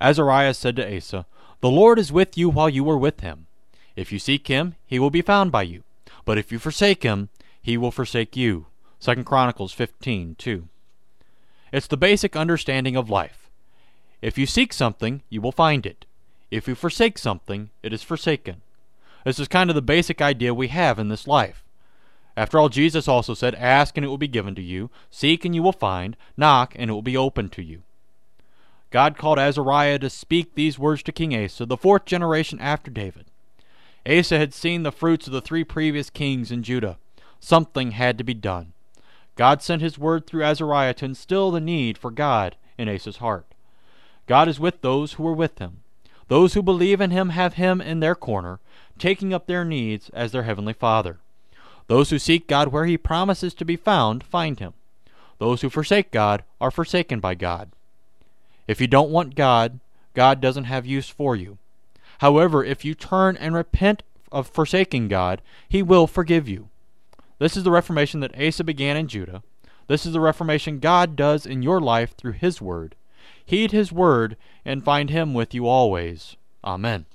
Azariah said to Asa, The Lord is with you while you are with him. If you seek him, he will be found by you. But if you forsake him, he will forsake you. 2 Chronicles 15 2. It's the basic understanding of life. If you seek something, you will find it. If you forsake something, it is forsaken. This is kind of the basic idea we have in this life. After all, Jesus also said, Ask and it will be given to you, seek and you will find, knock and it will be opened to you. God called Azariah to speak these words to King Asa, the fourth generation after David. Asa had seen the fruits of the three previous kings in Judah. Something had to be done. God sent his word through Azariah to instill the need for God in Asa's heart. God is with those who are with him. Those who believe in him have him in their corner, taking up their needs as their heavenly Father. Those who seek God where he promises to be found find him. Those who forsake God are forsaken by God. If you don't want God, God doesn't have use for you. However, if you turn and repent of forsaking God, he will forgive you. This is the reformation that Asa began in Judah. This is the reformation God does in your life through his word. Heed his word and find him with you always. Amen.